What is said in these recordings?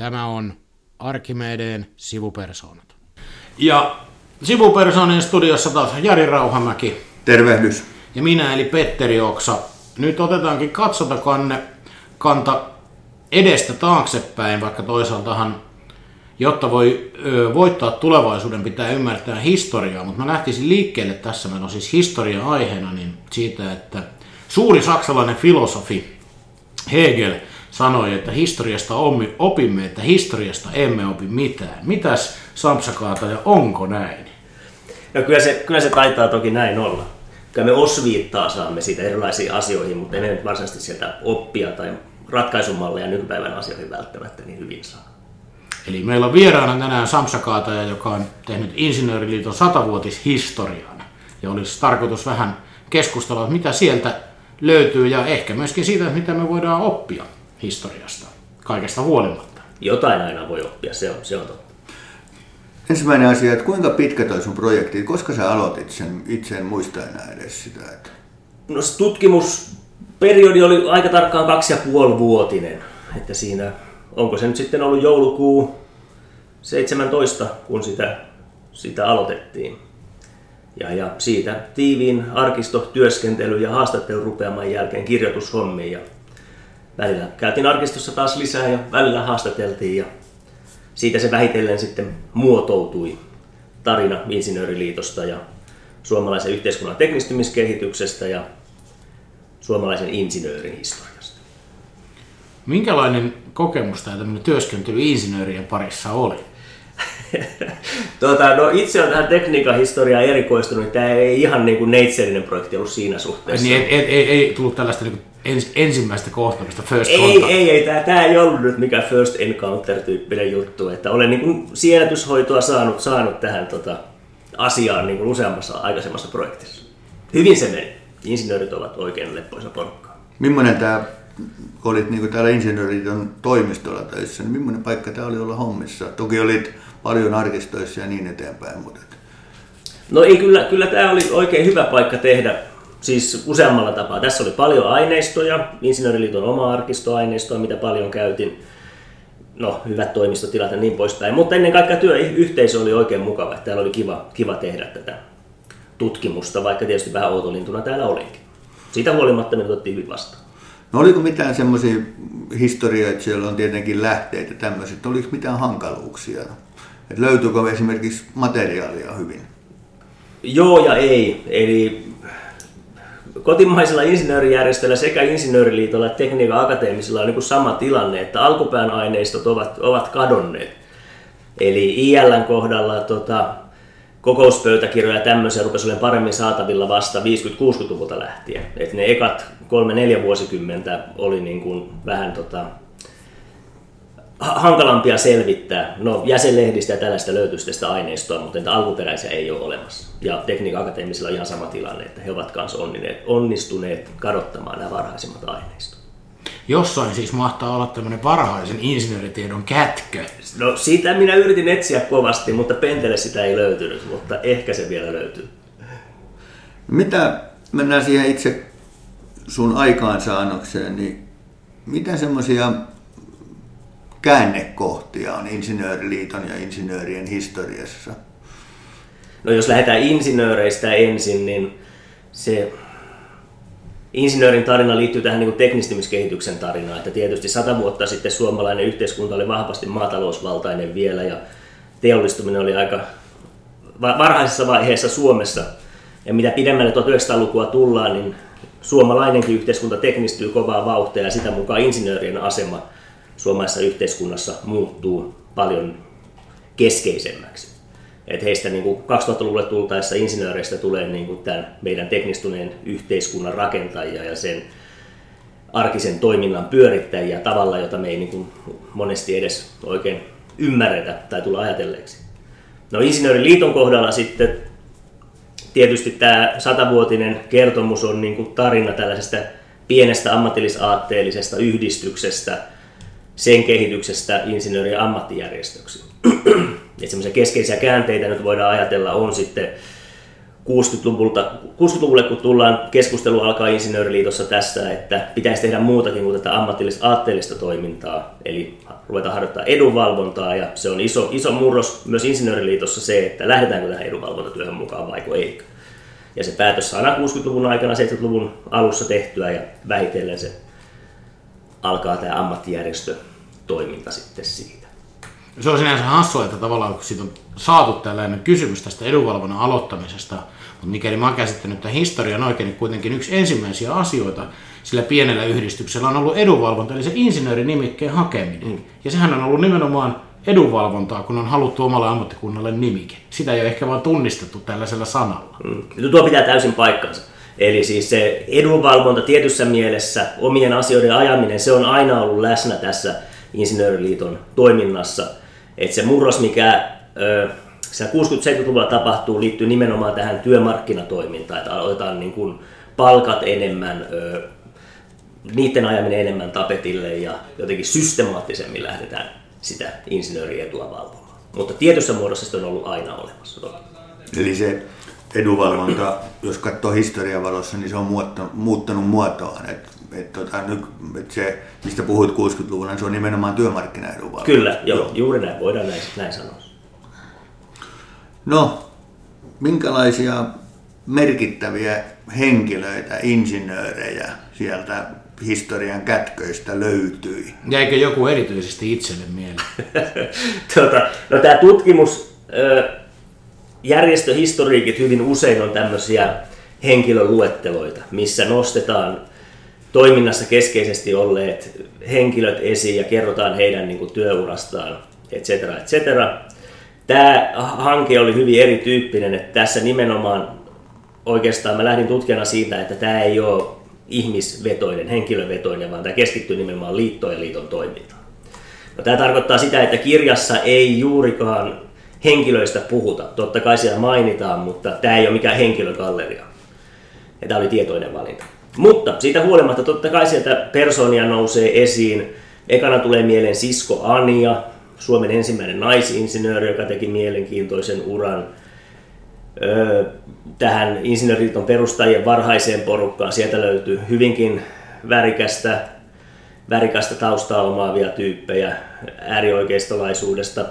Tämä on Arkimedeen sivupersoonat. Ja sivupersoonien studiossa taas Jari Rauhamäki. Tervehdys. Ja minä eli Petteri Oksa. Nyt otetaankin katsotakanne kanta edestä taaksepäin, vaikka toisaaltahan jotta voi ö, voittaa tulevaisuuden, pitää ymmärtää historiaa, mutta mä lähtisin liikkeelle tässä, meillä on siis historia aiheena, niin siitä, että suuri saksalainen filosofi Hegel sanoi, että historiasta opimme, että historiasta emme opi mitään. Mitäs Sampsakaata ja onko näin? No kyllä se, kyllä se taitaa toki näin olla. Kyllä me osviittaa saamme siitä erilaisiin asioihin, mutta emme nyt varsinaisesti sieltä oppia tai ratkaisumalleja nykypäivän asioihin välttämättä niin hyvin saa. Eli meillä on vieraana tänään Samsakaataja, joka on tehnyt Insinööriliiton satavuotishistorian. Ja olisi tarkoitus vähän keskustella, mitä sieltä löytyy ja ehkä myöskin siitä, mitä me voidaan oppia historiasta kaikesta huolimatta. Jotain aina voi oppia, se on, se on totta. Ensimmäinen asia, että kuinka pitkä toi sun projekti, koska sä aloitit sen, itse en muista enää edes sitä. Että... No se tutkimusperiodi oli aika tarkkaan kaksi ja puoli vuotinen, että siinä, onko se nyt sitten ollut joulukuu 17, kun sitä, sitä aloitettiin. Ja, ja siitä tiiviin arkistotyöskentely ja haastattelurupeaman jälkeen kirjoitushommiin. Ja välillä käytiin arkistossa taas lisää ja välillä haastateltiin ja siitä se vähitellen sitten muotoutui tarina Insinööriliitosta ja suomalaisen yhteiskunnan teknistymiskehityksestä ja suomalaisen insinöörin historiasta. Minkälainen kokemus tämä työskentely insinöörien parissa oli? tota, no itse on tähän tekniikan historiaan erikoistunut, tämä ei ihan niin kuin neitserinen projekti ollut siinä suhteessa. Niin, ei, ei, ei tullut tällaista niin ens, ensimmäistä kohtaamista, first ei, contact. Ei, ei, tämä, tämä ei ollut nyt mikä first encounter-tyyppinen juttu, että olen niin kuin sienetyshoitoa saanut, saanut tähän tota, asiaan niin kuin useammassa aikaisemmassa projektissa. Hyvin se meni. Insinöörit ovat oikein leppoisa porukkaa. Millainen tämä, kun olit niin kuin täällä Insinööriliiton toimistolla töissä, niin millainen paikka tämä oli olla hommissa? Toki olit paljon arkistoissa ja niin eteenpäin. Mutta... No ei, kyllä, kyllä tämä oli oikein hyvä paikka tehdä siis useammalla tapaa. Tässä oli paljon aineistoja, Insinööriliiton oma arkistoaineistoa, mitä paljon käytin. No, hyvät toimistotilat ja niin poispäin. Mutta ennen kaikkea työyhteisö oli oikein mukava. Täällä oli kiva, kiva tehdä tätä tutkimusta, vaikka tietysti vähän outolintuna täällä olinkin. Siitä huolimatta me otettiin hyvin vastaan. No oliko mitään semmoisia historioita, että siellä on tietenkin lähteitä tämmöiset, oliko mitään hankaluuksia? Että löytyykö esimerkiksi materiaalia hyvin? Joo ja ei. Eli kotimaisilla insinöörijärjestöillä sekä Insinööriliitolla että Tekniikan Akateemisilla on niin sama tilanne, että alkupään aineistot ovat, ovat kadonneet. Eli ILn kohdalla tota, kokouspöytäkirjoja ja tämmöisiä rupesi olemaan paremmin saatavilla vasta 50-60-luvulta lähtien. Et ne ekat kolme-neljä vuosikymmentä oli niin kuin vähän tota, hankalampia selvittää. No jäsenlehdistä ja tällaista löytyy sitä aineistoa, mutta niitä alkuperäisiä ei ole olemassa. Ja tekniikan akateemisilla on ihan sama tilanne, että he ovat myös onnistuneet kadottamaan nämä varhaisimmat aineistot. Jossain siis mahtaa olla tämmöinen varhaisen insinööritiedon kätkö. No sitä minä yritin etsiä kovasti, mutta Pentele sitä ei löytynyt, mutta ehkä se vielä löytyy. Mitä, mennään siihen itse sun aikaansaannokseen, niin mitä semmoisia käännekohtia on Insinööriliiton ja insinöörien historiassa? No jos lähdetään insinööreistä ensin, niin se insinöörin tarina liittyy tähän niin teknistymiskehityksen tarinaan. Että tietysti sata vuotta sitten suomalainen yhteiskunta oli vahvasti maatalousvaltainen vielä ja teollistuminen oli aika varhaisessa vaiheessa Suomessa. Ja mitä pidemmälle 1900-lukua tullaan, niin suomalainenkin yhteiskunta teknistyy kovaa vauhtia ja sitä mukaan insinöörien asema – suomalaisessa yhteiskunnassa muuttuu paljon keskeisemmäksi. Et heistä niin kuin 2000-luvulle tultaessa insinööreistä tulee niin kuin tämän meidän teknistuneen yhteiskunnan rakentajia ja sen arkisen toiminnan pyörittäjiä tavalla, jota me ei niin kuin monesti edes oikein ymmärretä tai tulla ajatelleeksi. No Insinööriliiton kohdalla sitten tietysti tämä satavuotinen kertomus on niin kuin tarina tällaisesta pienestä ammatillisaatteellisesta yhdistyksestä – sen kehityksestä insinööri- ja ammattijärjestöksi. Semmoisia keskeisiä käänteitä nyt voidaan ajatella on sitten 60-luvulta, 60-luvulle, kun tullaan, keskustelu alkaa Insinööriliitossa tässä, että pitäisi tehdä muutakin kuin tätä ammatillista aatteellista toimintaa, eli ruveta harjoittaa edunvalvontaa, ja se on iso, iso murros myös Insinööriliitossa se, että lähdetäänkö tähän edunvalvontatyöhön mukaan vai ei. Ja se päätös saadaan 60-luvun aikana, 70-luvun alussa tehtyä, ja vähitellen se alkaa tämä ammattijärjestötoiminta sitten siitä. Se on sinänsä hassua, että tavallaan kun siitä on saatu tällainen kysymys tästä edunvalvonnan aloittamisesta, mutta mikäli mä oon käsittänyt tämän historian oikein, niin kuitenkin yksi ensimmäisiä asioita sillä pienellä yhdistyksellä on ollut edunvalvonta, eli se insinöörinimikkeen hakeminen. Mm. Ja sehän on ollut nimenomaan edunvalvontaa, kun on haluttu omalle ammattikunnalle nimike. Sitä ei ole ehkä vaan tunnistettu tällaisella sanalla. Mm. Tuo pitää täysin paikkansa. Eli siis se edunvalvonta tietyssä mielessä, omien asioiden ajaminen, se on aina ollut läsnä tässä Insinööriliiton toiminnassa. Että se murros, mikä ö, 60-70-luvulla tapahtuu, liittyy nimenomaan tähän työmarkkinatoimintaan, että otetaan niin kuin palkat enemmän, ö, niiden ajaminen enemmän tapetille ja jotenkin systemaattisemmin lähdetään sitä insinöörietua valvomaan. Mutta tietyssä muodossa se on ollut aina olemassa. Eli se edunvalvonta, jos katsoo historian valossa, niin se on muuttanut, muuttanut muotoaan. Et, et, tota, nyt, et se, mistä puhuit 60-luvulla, niin se on nimenomaan työmarkkinaedunvalvonta. Kyllä, joo, joo. juuri näin, voidaan näin, näin sanoa. No, minkälaisia merkittäviä henkilöitä, insinöörejä sieltä historian kätköistä löytyi? Jäikö joku erityisesti itselle mieleen? tota, no tämä tutkimus, järjestöhistoriikit hyvin usein on tämmöisiä henkilöluetteloita, missä nostetaan toiminnassa keskeisesti olleet henkilöt esiin ja kerrotaan heidän niin kuin, työurastaan, etc. etc. Tämä hanke oli hyvin erityyppinen, että tässä nimenomaan oikeastaan mä lähdin tutkijana siitä, että tämä ei ole ihmisvetoinen, henkilövetoinen, vaan tämä keskittyy nimenomaan liittoon ja liiton toimintaan. No, tämä tarkoittaa sitä, että kirjassa ei juurikaan henkilöistä puhuta. Totta kai siellä mainitaan, mutta tämä ei ole mikään henkilögalleria. Ja tämä oli tietoinen valinta. Mutta siitä huolimatta totta kai sieltä persoonia nousee esiin. Ekana tulee mieleen Sisko Ania, Suomen ensimmäinen naisinsinööri, joka teki mielenkiintoisen uran tähän insinööriliiton perustajien varhaiseen porukkaan. Sieltä löytyy hyvinkin värikästä, värikästä taustaa omaavia tyyppejä äärioikeistolaisuudesta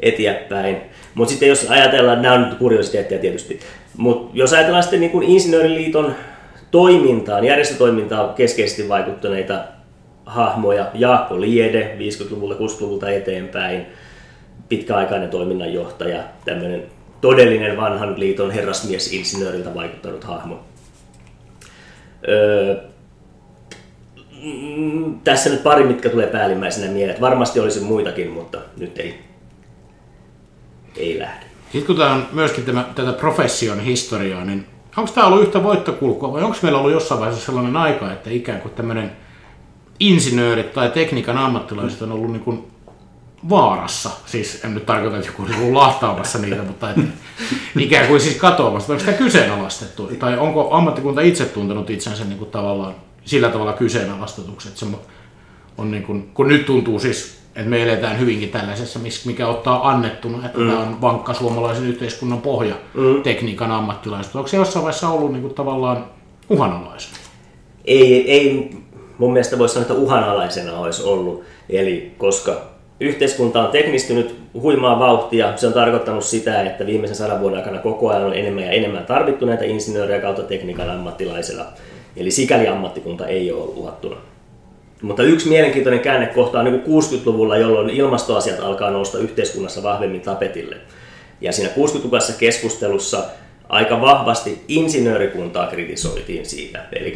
eteenpäin. Mutta sitten jos ajatellaan, nämä on nyt kuriositeetteja tietysti, mutta jos ajatellaan sitten niin insinööriliiton toimintaan, järjestötoimintaan keskeisesti vaikuttaneita hahmoja, Jaakko Liede 50-luvulta, 60-luvulta eteenpäin, pitkäaikainen toiminnanjohtaja, tämmöinen todellinen vanhan liiton herrasmies-insinööriltä vaikuttanut hahmo. Öö, mm, tässä nyt pari, mitkä tulee päällimmäisenä mieleen. Varmasti olisi muitakin, mutta nyt ei, ei lähde. Sitten kun tämä on myöskin tämä, tätä profession historiaa, niin onko tämä ollut yhtä voittokulkua vai onko meillä ollut jossain vaiheessa sellainen aika, että ikään kuin tämmöinen insinöörit tai tekniikan ammattilaiset on ollut niin kuin vaarassa. Siis en nyt tarkoita, että joku on lahtaamassa niitä, mutta että ikään kuin siis katoamassa. Onko sitä kyseenalaistettu? Tai onko ammattikunta itse tuntenut itsensä niin kuin tavallaan sillä tavalla kyseenalaistetuksi, että se on niin kuin, kun nyt tuntuu siis, että me eletään hyvinkin tällaisessa, mikä ottaa annettuna, että mm. tämä on vankka suomalaisen yhteiskunnan pohja, mm. tekniikan ammattilaiset. Onko se jossain vaiheessa ollut niin kuin tavallaan uhanalaisen? Ei, ei mun mielestä voisi sanoa, että uhanalaisena olisi ollut. Eli koska yhteiskunta on teknistynyt huimaa vauhtia. Se on tarkoittanut sitä, että viimeisen sadan vuoden aikana koko ajan on enemmän ja enemmän tarvittu näitä insinöörejä kautta tekniikan ammattilaisilla. Eli sikäli ammattikunta ei ole ollut uhattuna. Mutta yksi mielenkiintoinen käännekohta on niin 60-luvulla, jolloin ilmastoasiat alkaa nousta yhteiskunnassa vahvemmin tapetille. Ja siinä 60-luvussa keskustelussa aika vahvasti insinöörikuntaa kritisoitiin siitä. Eli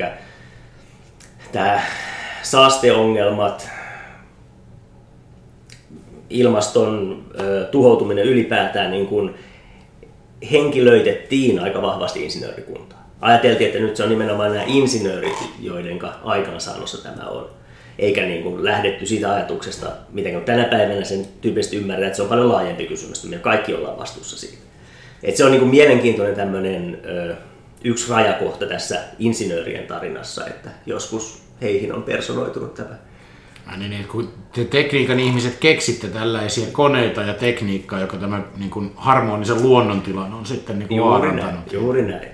tämä saasteongelmat, ilmaston tuhoutuminen ylipäätään niin kuin henkilöitettiin aika vahvasti insinöörikuntaa. Ajateltiin, että nyt se on nimenomaan nämä insinöörit, joiden aikaansaannossa tämä on. Eikä niin kuin lähdetty siitä ajatuksesta, miten tänä päivänä sen tyypillisesti ymmärretään, että se on paljon laajempi kysymys, me kaikki ollaan vastuussa siitä. Et se on niin kuin mielenkiintoinen tämmöinen yksi rajakohta tässä insinöörien tarinassa, että joskus heihin on personoitunut tämä Mä niin, että kun te tekniikan ihmiset keksitte tällaisia koneita ja tekniikkaa, joka tämä niin kuin harmonisen luonnontilan on sitten niin kuin Juuri näin, juuri näin.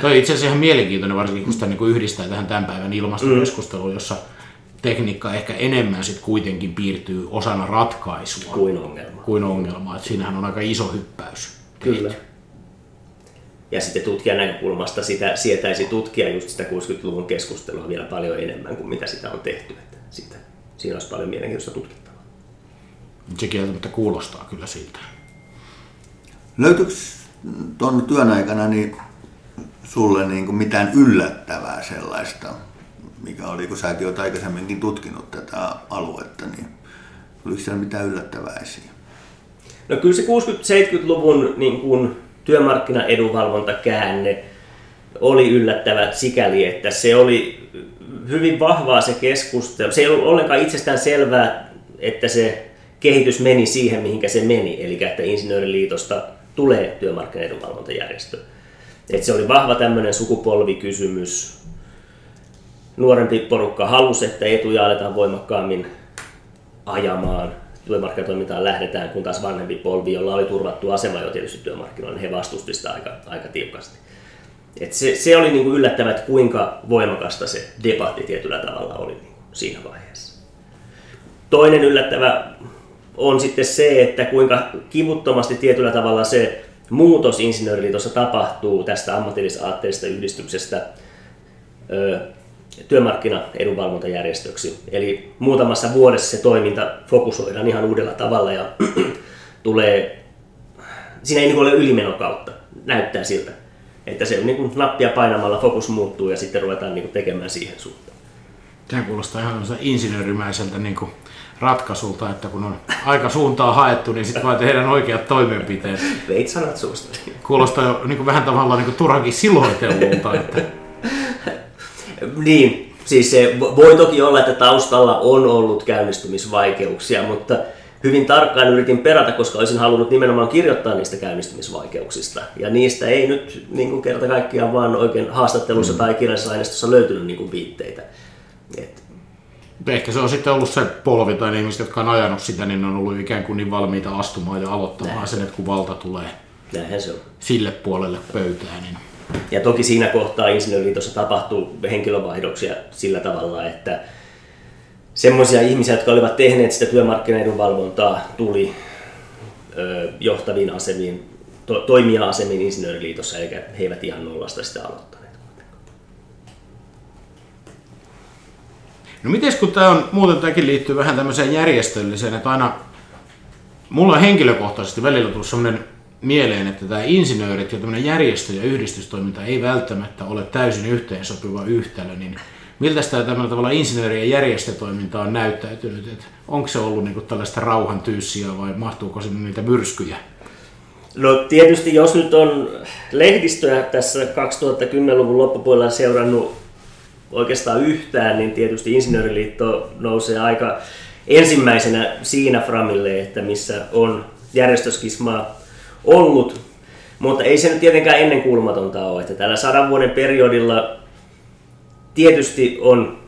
Toi on itse asiassa ihan mielenkiintoinen, varsinkin kun sitä niin kuin yhdistää tähän tämän päivän ilmastokeskusteluun, jossa tekniikka ehkä enemmän sitten kuitenkin piirtyy osana ratkaisua Kuin ongelma. kuin ongelmaa. Et siinähän on aika iso hyppäys. Kyllä. Ja sitten tutkijan näkökulmasta sitä sietäisi tutkia just sitä 60-luvun keskustelua vielä paljon enemmän kuin mitä sitä on tehty. Että sitä, siinä olisi paljon mielenkiintoista tutkittavaa. Se kieltämättä kuulostaa kyllä siltä. Löytyykö tuon työn aikana niin sulle niin kuin mitään yllättävää sellaista, mikä oli, kun säkin olet aikaisemminkin tutkinut tätä aluetta, niin oliko siellä mitään yllättävää esiin? No kyllä se 60-70-luvun niin kuin työmarkkinaedunvalvontakäänne oli yllättävä sikäli, että se oli hyvin vahvaa se keskustelu. Se ei ollut ollenkaan itsestään selvää, että se kehitys meni siihen, mihinkä se meni, eli että Insinööriliitosta tulee työmarkkinaedunvalvontajärjestö. Et se oli vahva tämmöinen sukupolvikysymys. Nuorempi porukka halusi, että etuja aletaan voimakkaammin ajamaan työmarkkinatoimintaan lähdetään, kun taas vanhempi polvi, jolla oli turvattu asema jo tietysti työmarkkinoilla, niin he vastustivat sitä aika, aika tiukasti. Et se, se oli niinku yllättävää, että kuinka voimakasta se debatti tietyllä tavalla oli niinku siinä vaiheessa. Toinen yllättävä on sitten se, että kuinka kivuttomasti tietyllä tavalla se muutos Insinööriliitossa tapahtuu tästä ammatillisaatteellisesta yhdistyksestä ö, työmarkkinaedunvalvontajärjestöksi. Eli muutamassa vuodessa se toiminta fokusoidaan ihan uudella tavalla ja tulee, siinä ei niin ole ylimenokautta, näyttää siltä. Että se niin kuin nappia painamalla fokus muuttuu ja sitten ruvetaan niin kuin tekemään siihen suuntaan. Tämä kuulostaa ihan insinöörimäiseltä niin kuin ratkaisulta, että kun on aika suuntaa haettu, niin sitten vaan tehdään oikeat toimenpiteet. Veit sanat suusta. Kuulostaa jo niin kuin vähän tavallaan niin kuin turhankin siloitellulta. Että... Niin, siis se voi toki olla, että taustalla on ollut käynnistymisvaikeuksia, mutta hyvin tarkkaan yritin perata, koska olisin halunnut nimenomaan kirjoittaa niistä käynnistymisvaikeuksista. Ja niistä ei nyt niin kuin kerta kaikkiaan vaan oikein haastattelussa mm. tai kirjallisessa aineistossa löytynyt niin kuin viitteitä. Et. Ehkä se on sitten ollut se polvi tai ne ihmiset, jotka on ajanut sitä, niin ne on ollut ikään kuin niin valmiita astumaan ja aloittamaan Näin. sen, että kun valta tulee Näinhän se on. sille puolelle pöytää, niin ja toki siinä kohtaa Insinööriliitossa tapahtuu henkilövaihdoksia sillä tavalla, että semmoisia ihmisiä, jotka olivat tehneet sitä työmarkkinoiden valvontaa, tuli ö, johtaviin asemiin, to, toimija-asemiin Insinööriliitossa, eikä he eivät ihan nollasta sitä aloittaneet. No miten kun tämä on, muuten tämäkin liittyy vähän tämmöiseen järjestölliseen, että aina mulla on henkilökohtaisesti välillä tullut semmoinen mieleen, että tämä insinöörit ja tämmöinen järjestö- ja yhdistystoiminta ei välttämättä ole täysin yhteensopiva yhtälö, niin miltä tämä tämmöinen tavalla insinööri- ja järjestötoiminta on näyttäytynyt? Että onko se ollut niin tällaista rauhan tyyssiä vai mahtuuko sinne niitä myrskyjä? No tietysti jos nyt on lehdistöä tässä 2010-luvun loppupuolella seurannut oikeastaan yhtään, niin tietysti Insinööriliitto nousee aika ensimmäisenä siinä framille, että missä on järjestöskismaa ollut, mutta ei se nyt tietenkään ennenkuulumatonta ole, että tällä sadan vuoden periodilla tietysti on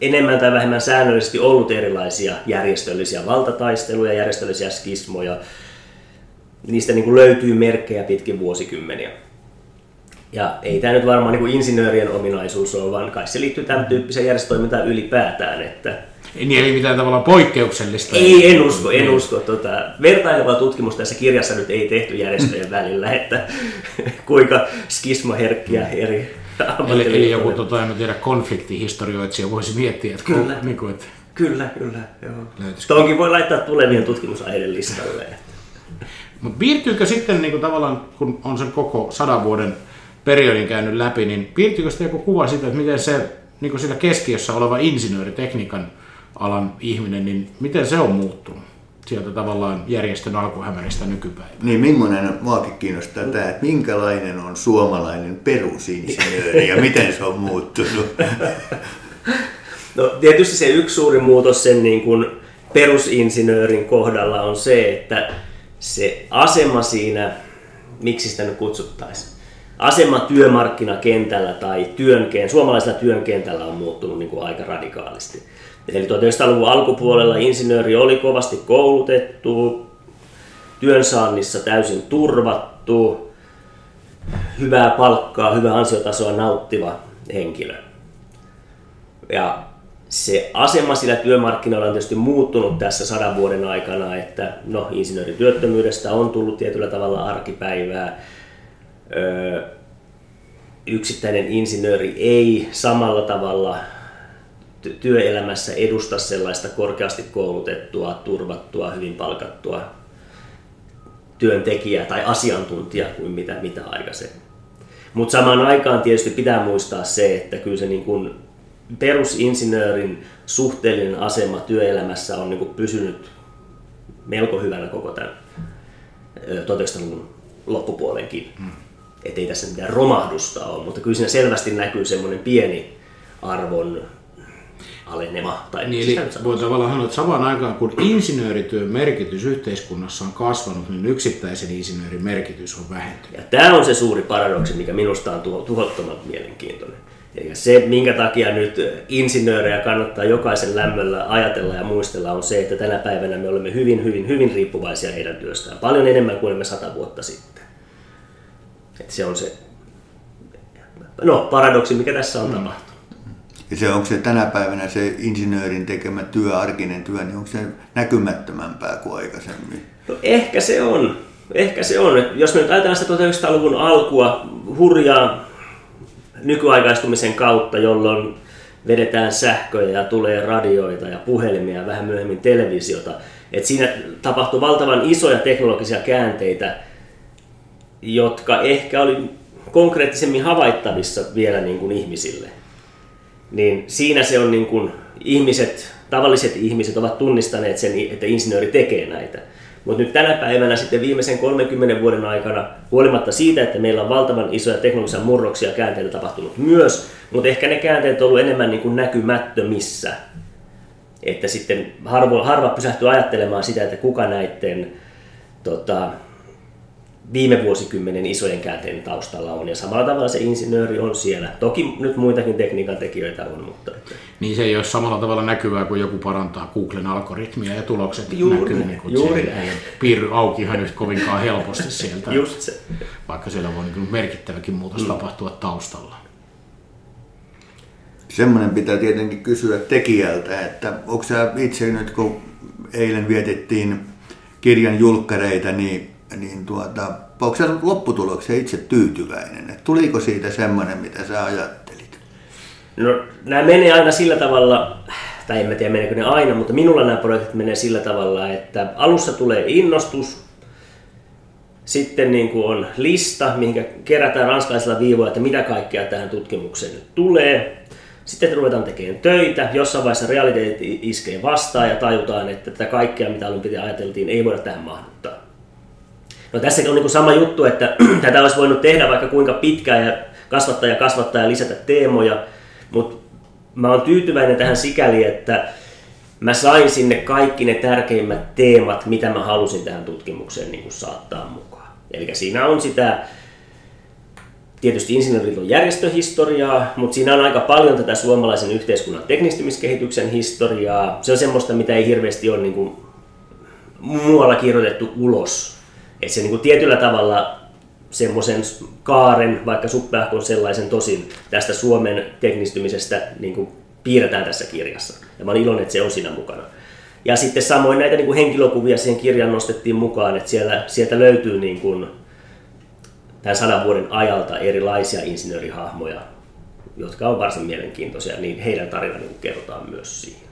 enemmän tai vähemmän säännöllisesti ollut erilaisia järjestöllisiä valtataisteluja, järjestöllisiä skismoja. Niistä niin kuin löytyy merkkejä pitkin vuosikymmeniä. Ja ei tämä nyt varmaan niin kuin insinöörien ominaisuus ole, vaan kai se liittyy tämän tyyppiseen järjestötoimintaan ylipäätään, että niin ei mitään tavalla poikkeuksellista. Ei, en usko, en usko. Tota, vertailevaa tutkimusta tässä kirjassa nyt ei tehty järjestöjen välillä, että kuinka skismaherkkiä eri Eli, eli joku, tota, en tiedä, konfliktihistorioitsija voisi miettiä, että, kyllä. Kun, niin kuin, että Kyllä, kyllä. Joo. Voi laittaa tulevien tutkimusaiheiden listalle. Mutta piirtyykö sitten niin kuin tavallaan, kun on sen koko sadan vuoden periodin käynyt läpi, niin piirtyykö sitten joku kuva siitä, että miten se niin kuin sillä keskiössä oleva insinööri, tekniikan alan ihminen, niin miten se on muuttunut sieltä tavallaan järjestön alkuhämäristä nykypäivänä? Niin, millainen muakin kiinnostaa tämä, että minkälainen on suomalainen perusinsinööri ja miten se on muuttunut? No tietysti se yksi suuri muutos sen niin kuin perusinsinöörin kohdalla on se, että se asema siinä, miksi sitä nyt kutsuttaisiin, asema työmarkkinakentällä tai työnken, suomalaisella työnkentällä on muuttunut niin kuin aika radikaalisti. Eli 1900-luvun alkupuolella insinööri oli kovasti koulutettu, työnsaannissa täysin turvattu, hyvää palkkaa, hyvää ansiotasoa nauttiva henkilö. Ja se asema sillä työmarkkinoilla on tietysti muuttunut tässä sadan vuoden aikana, että no, insinöörityöttömyydestä on tullut tietyllä tavalla arkipäivää. Yksittäinen insinööri ei samalla tavalla työelämässä edusta sellaista korkeasti koulutettua, turvattua, hyvin palkattua työntekijää tai asiantuntijaa kuin mitä, mitä aikaisemmin. Mutta samaan aikaan tietysti pitää muistaa se, että kyllä se niin kuin perusinsinöörin suhteellinen asema työelämässä on niin kuin pysynyt melko hyvänä koko tämän 1900-luvun loppupuolenkin. Hmm. Että ei tässä mitään romahdusta ole, mutta kyllä siinä selvästi näkyy semmoinen pieni arvon alenema. Tai niin, eli voi tavallaan sanoa, että samaan aikaan kun insinöörityön merkitys yhteiskunnassa on kasvanut, niin yksittäisen insinöörin merkitys on vähentynyt. Ja tämä on se suuri paradoksi, mikä minusta on tuhottoman mielenkiintoinen. Eli se, minkä takia nyt insinöörejä kannattaa jokaisen lämmöllä ajatella ja muistella, on se, että tänä päivänä me olemme hyvin, hyvin, hyvin riippuvaisia heidän työstään. Paljon enemmän kuin me sata vuotta sitten. Että se on se no, paradoksi, mikä tässä on mm. tapahtunut. Ja se, onko se tänä päivänä se insinöörin tekemä työ, arkinen työ, niin onko se näkymättömämpää kuin aikaisemmin? No ehkä se on. Ehkä se on. Jos me nyt ajatellaan sitä 1900-luvun alkua, hurjaa nykyaikaistumisen kautta, jolloin vedetään sähköjä ja tulee radioita ja puhelimia ja vähän myöhemmin televisiota. Et siinä tapahtui valtavan isoja teknologisia käänteitä, jotka ehkä oli konkreettisemmin havaittavissa vielä niin kuin ihmisille. Niin siinä se on niin kuin ihmiset, tavalliset ihmiset ovat tunnistaneet sen, että insinööri tekee näitä. Mutta nyt tänä päivänä sitten viimeisen 30 vuoden aikana, huolimatta siitä, että meillä on valtavan isoja teknologisia murroksia ja käänteitä tapahtunut myös, mutta ehkä ne käänteet on ollut enemmän niin kuin näkymättömissä. Että sitten harva, harva pysähtyy ajattelemaan sitä, että kuka näiden tota, viime vuosikymmenen isojen käänteiden taustalla on. Ja samalla tavalla se insinööri on siellä. Toki nyt muitakin tekniikan tekijöitä on, mutta... Niin se ei ole samalla tavalla näkyvää, kun joku parantaa Googlen algoritmia ja tulokset juuri, näkyy. Niin kuin juuri se ei piirry auki ihan nyt kovinkaan helposti sieltä. Just se. Vaikka siellä voi niin merkittäväkin muutos mm. tapahtua taustalla. Semmoinen pitää tietenkin kysyä tekijältä, että onko sä itse nyt, kun eilen vietettiin kirjan julkkareita, niin niin tuota, onko se lopputulokseen itse tyytyväinen? Et tuliko siitä semmoinen, mitä sä ajattelit? No nämä menee aina sillä tavalla, tai en mä tiedä meneekö ne aina, mutta minulla nämä projektit menee sillä tavalla, että alussa tulee innostus, sitten niin kuin on lista, mihin kerätään ranskalaisilla viivoilla, että mitä kaikkea tähän tutkimukseen nyt tulee. Sitten ruvetaan tekemään töitä, jossain vaiheessa realiteetti iskee vastaan ja tajutaan, että tätä kaikkea, mitä alun piti ajateltiin, ei voida tähän mahduttaa. No tässä on niin sama juttu, että tätä olisi voinut tehdä vaikka kuinka pitkään ja kasvattaa ja kasvattaa ja lisätä teemoja, mutta mä oon tyytyväinen tähän sikäli, että mä sain sinne kaikki ne tärkeimmät teemat, mitä mä halusin tähän tutkimukseen niin kuin saattaa mukaan. Eli siinä on sitä, tietysti insinööriliiton järjestöhistoriaa, mutta siinä on aika paljon tätä suomalaisen yhteiskunnan teknistymiskehityksen historiaa. Se on semmoista, mitä ei hirveästi ole niin kuin muualla kirjoitettu ulos että se niin kuin tietyllä tavalla semmoisen kaaren, vaikka suppeahkon sellaisen tosin tästä Suomen teknistymisestä niin kuin piirretään tässä kirjassa. Ja mä olen iloinen, että se on siinä mukana. Ja sitten samoin näitä niin kuin henkilökuvia siihen kirjan nostettiin mukaan, että siellä, sieltä löytyy niin kuin tämän sadan vuoden ajalta erilaisia insinöörihahmoja, jotka on varsin mielenkiintoisia, niin heidän tarina niin kerrotaan myös siihen.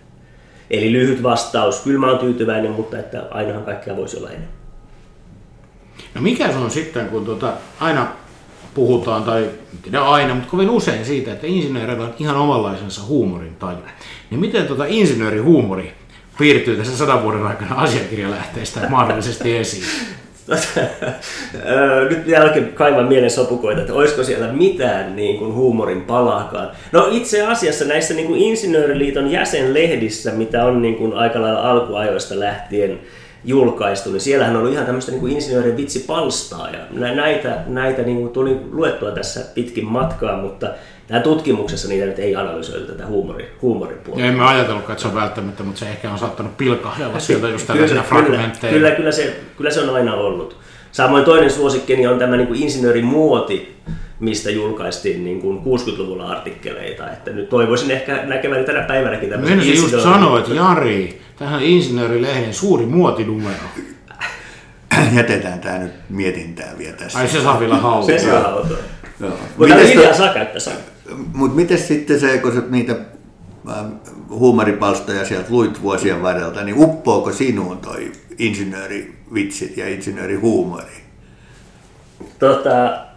Eli lyhyt vastaus, kyllä mä oon tyytyväinen, mutta että ainahan kaikkea voisi olla enemmän. No mikä se on sitten, kun tuota, aina puhutaan, tai ne aina, mutta kovin usein siitä, että insinööreillä on ihan omanlaisensa huumorin taju. Niin miten tuota insinöörihuumori piirtyy tässä sadan vuoden aikana asiakirjalähteistä mahdollisesti esiin? Nyt pitää oikein kaivaa mielen sopukoita, että olisiko siellä mitään niin kuin huumorin palaakaan. No itse asiassa näissä niin kuin Insinööriliiton jäsenlehdissä, mitä on niin kuin aika lailla alkuajoista lähtien, julkaistu, niin siellähän on ollut ihan tämmöistä niin insinöörien vitsipalstaa ja näitä, näitä niin kuin tuli luettua tässä pitkin matkaa, mutta Tämä tutkimuksessa niitä nyt ei analysoitu tätä huumori, huumoripuolta. Ja emme ajatellutkaan, että se on välttämättä, mutta se ehkä on saattanut pilkahdella sieltä just tällaisena kyllä, fragmentteina. Kyllä, kyllä, se, kyllä se on aina ollut. Samoin toinen suosikkeni on tämä niin kuin insinöörimuoti, mistä julkaistiin niin kuin 60-luvulla artikkeleita. Että nyt toivoisin ehkä näkeväni tänä päivänäkin tämmöisen Mennä just sanoa, että Jari, tähän insinöörilehden suuri muotinumero. Jätetään tämä nyt mietintään vielä tässä. Ai se saa vielä hautaa. Se saa hautaa. Mutta ideaa saa käyttää saa. Mutta miten sitten se, kun sä niitä äh, huumoripalstoja sieltä luit vuosien varrelta, niin uppoako sinuun toi insinöörivitsit ja insinöörihuumori? Tota,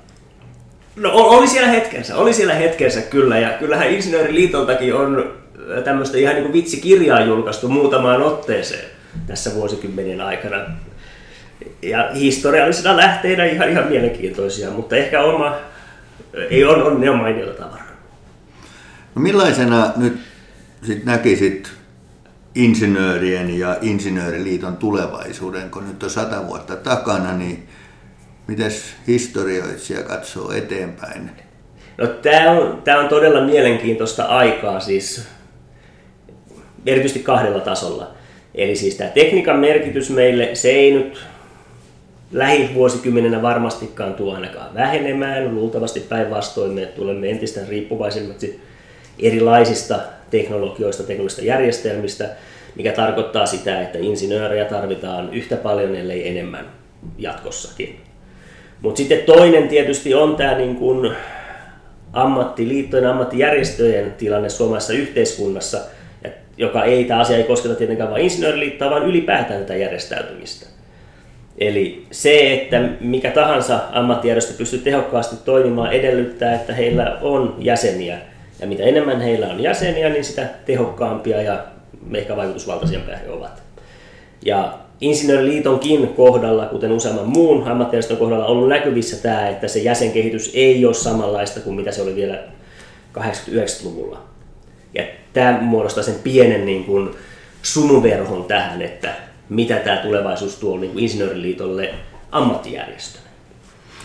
no oli siellä hetkensä, oli siellä hetkensä kyllä, ja kyllähän Insinööriliitoltakin on tämmöistä ihan niin kuin vitsikirjaa julkaistu muutamaan otteeseen tässä vuosikymmenien aikana. Ja historiallisena lähteinä ihan, ihan mielenkiintoisia, mutta ehkä oma, ei on, on ne on mainiota tavaraa. No millaisena nyt sit näkisit insinöörien ja insinööriliiton tulevaisuuden, kun nyt on sata vuotta takana, niin miten historioitsija katsoo eteenpäin? No tämä on, tämä on todella mielenkiintoista aikaa siis erityisesti kahdella tasolla. Eli siis tämä tekniikan merkitys meille, se ei nyt lähivuosikymmenenä varmastikaan tule ainakaan vähenemään. Luultavasti päinvastoin me tulemme entistä riippuvaisemmaksi erilaisista teknologioista, teknologisista järjestelmistä, mikä tarkoittaa sitä, että insinöörejä tarvitaan yhtä paljon, ellei enemmän jatkossakin. Mutta sitten toinen tietysti on tämä niin kuin ammattiliittojen, ammattijärjestöjen tilanne suomalaisessa yhteiskunnassa, joka ei, tämä asia ei kosketa tietenkään vain insinööriliittoa, vaan ylipäätään tätä järjestäytymistä. Eli se, että mikä tahansa ammattijärjestö pystyy tehokkaasti toimimaan, edellyttää, että heillä on jäseniä. Ja mitä enemmän heillä on jäseniä, niin sitä tehokkaampia ja ehkä vaikutusvaltaisempia he ovat. Ja Insinööriliitonkin kohdalla, kuten useamman muun ammattijärjestön kohdalla, on ollut näkyvissä tämä, että se jäsenkehitys ei ole samanlaista kuin mitä se oli vielä 80-90-luvulla. Ja tämä muodostaa sen pienen niin kuin, sumuverhon tähän, että mitä tämä tulevaisuus tuo niin kuin Insinööriliitolle ammattijärjestönä.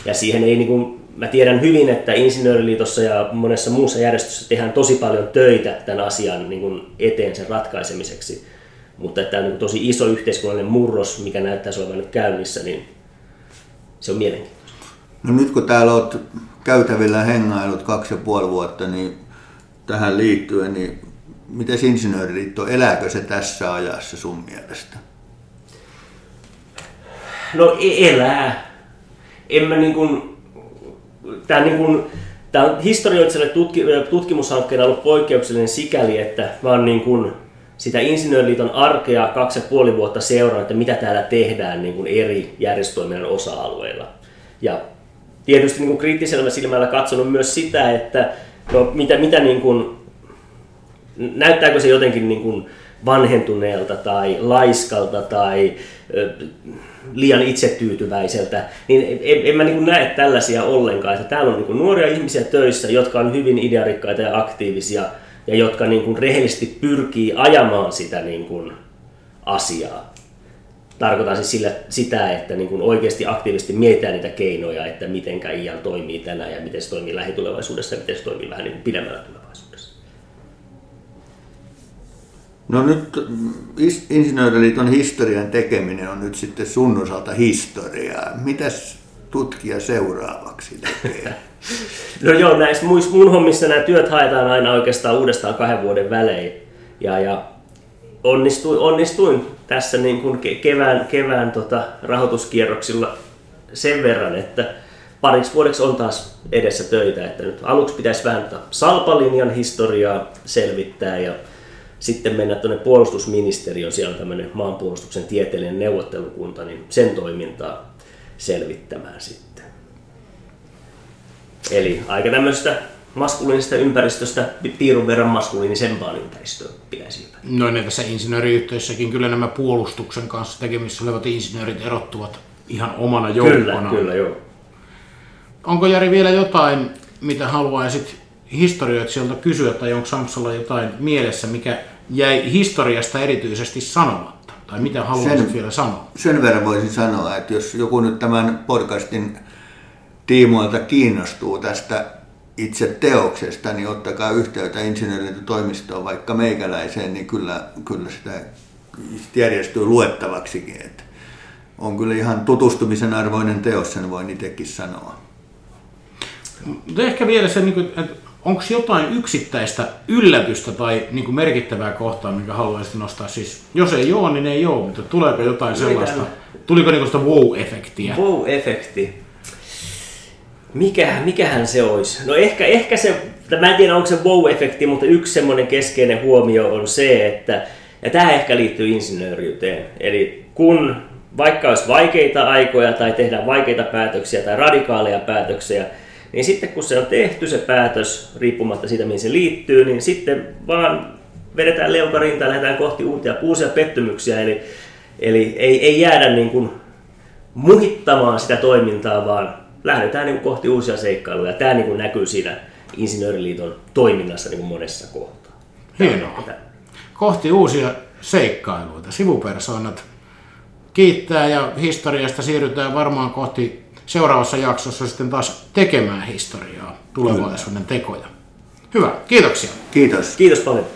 Ja siihen ei, niin kuin, mä tiedän hyvin, että Insinööriliitossa ja monessa muussa järjestössä tehdään tosi paljon töitä tämän asian niin kuin eteen sen ratkaisemiseksi. Mutta tämä on niin tosi iso yhteiskunnallinen murros, mikä näyttäisi olevan nyt käynnissä, niin se on mielenkiintoista. No nyt kun täällä olet käytävillä hengailut kaksi ja puoli vuotta, niin tähän liittyen, niin miten Insinööriliitto, elääkö se tässä ajassa sun mielestä? No e- elää. En mä niin kuin, tää niin kuin, tää on tutki, tutkimushankkeena ollut poikkeuksellinen sikäli, että mä oon niin kuin sitä Insinööriliiton arkea kaksi ja puoli vuotta seurannut, että mitä täällä tehdään niin kuin eri järjestöiminnan osa-alueilla. Ja tietysti niin kuin kriittisellä silmällä katsonut myös sitä, että no, mitä, mitä niin kuin, näyttääkö se jotenkin niin kuin vanhentuneelta tai laiskalta tai liian itsetyytyväiseltä, niin en, en mä niin näe tällaisia ollenkaan. Että täällä on niin nuoria ihmisiä töissä, jotka on hyvin idearikkaita ja aktiivisia ja jotka niin kuin rehellisesti pyrkii ajamaan sitä niin kuin asiaa. Tarkoitan siis sillä, sitä, että niin kuin oikeasti aktiivisesti mietitään niitä keinoja, että miten IAN toimii tänään ja miten se toimii lähitulevaisuudessa ja miten se toimii vähän niin kuin pidemmällä tulevaisuudessa. No nyt Insinööriliiton historian tekeminen on nyt sitten sun osalta historiaa. Mitäs tutkija seuraavaksi tekee? no joo, näissä mun hommissa nämä työt haetaan aina oikeastaan uudestaan kahden vuoden välein. Ja, ja onnistuin, onnistuin tässä niin kuin kevään, kevään tota rahoituskierroksilla sen verran, että pariksi vuodeksi on taas edessä töitä. Että nyt aluksi pitäisi vähän salpalinjan historiaa selvittää ja sitten mennä tuonne puolustusministeriön, siellä on tämmöinen maanpuolustuksen tieteellinen neuvottelukunta, niin sen toimintaa selvittämään sitten. Eli aika tämmöisestä maskuliinisesta ympäristöstä piirun verran maskuliinisempaan ympäristöön pitäisi hyvä. No niin tässä insinööriyhteisössäkin kyllä nämä puolustuksen kanssa tekemissä olevat insinöörit erottuvat ihan omana joukkona. Kyllä, kyllä joo. Onko Jari vielä jotain, mitä haluaisit historioitsijalta kysyä, tai onko Samsolla jotain mielessä, mikä jäi historiasta erityisesti sanomatta? Tai mitä haluaisit Sen- vielä sanoa? Sen verran voisin sanoa, että jos joku nyt tämän podcastin tiimoilta kiinnostuu tästä itse teoksesta, niin ottakaa yhteyttä insinööritoimistoon vaikka meikäläiseen, niin kyllä, kyllä sitä järjestyy luettavaksikin. Että on kyllä ihan tutustumisen arvoinen teos, sen voin itsekin sanoa. Mutta ehkä vielä se, niin että onko jotain yksittäistä yllätystä tai niin kuin merkittävää kohtaa, mikä haluaisit nostaa? Siis, jos ei ole, niin ei ole, mutta tuleeko jotain sellaista? Tuliko niin sitä wow-efektiä? Wow-efekti. Mikähän, mikähän se olisi? No ehkä, ehkä se, mä en tiedä onko se wow-efekti, mutta yksi semmoinen keskeinen huomio on se, että, ja tämä ehkä liittyy insinööriyteen. Eli kun vaikka olisi vaikeita aikoja tai tehdään vaikeita päätöksiä tai radikaaleja päätöksiä, niin sitten kun se on tehty se päätös, riippumatta siitä mihin se liittyy, niin sitten vaan vedetään leukarinta ja lähdetään kohti uusia, uusia pettymyksiä. Eli, eli ei, ei jäädä niin kuin muhittamaan sitä toimintaa, vaan lähdetään niin kuin kohti uusia seikkailuja. Tämä niin kuin näkyy siinä Insinööriliiton toiminnassa niin kuin monessa kohtaa. Hienoa. Kohti uusia seikkailuita. Sivupersoonat kiittää ja historiasta siirrytään varmaan kohti seuraavassa jaksossa sitten taas tekemään historiaa, tulevaisuuden tekoja. Hyvä, kiitoksia. Kiitos. Kiitos paljon.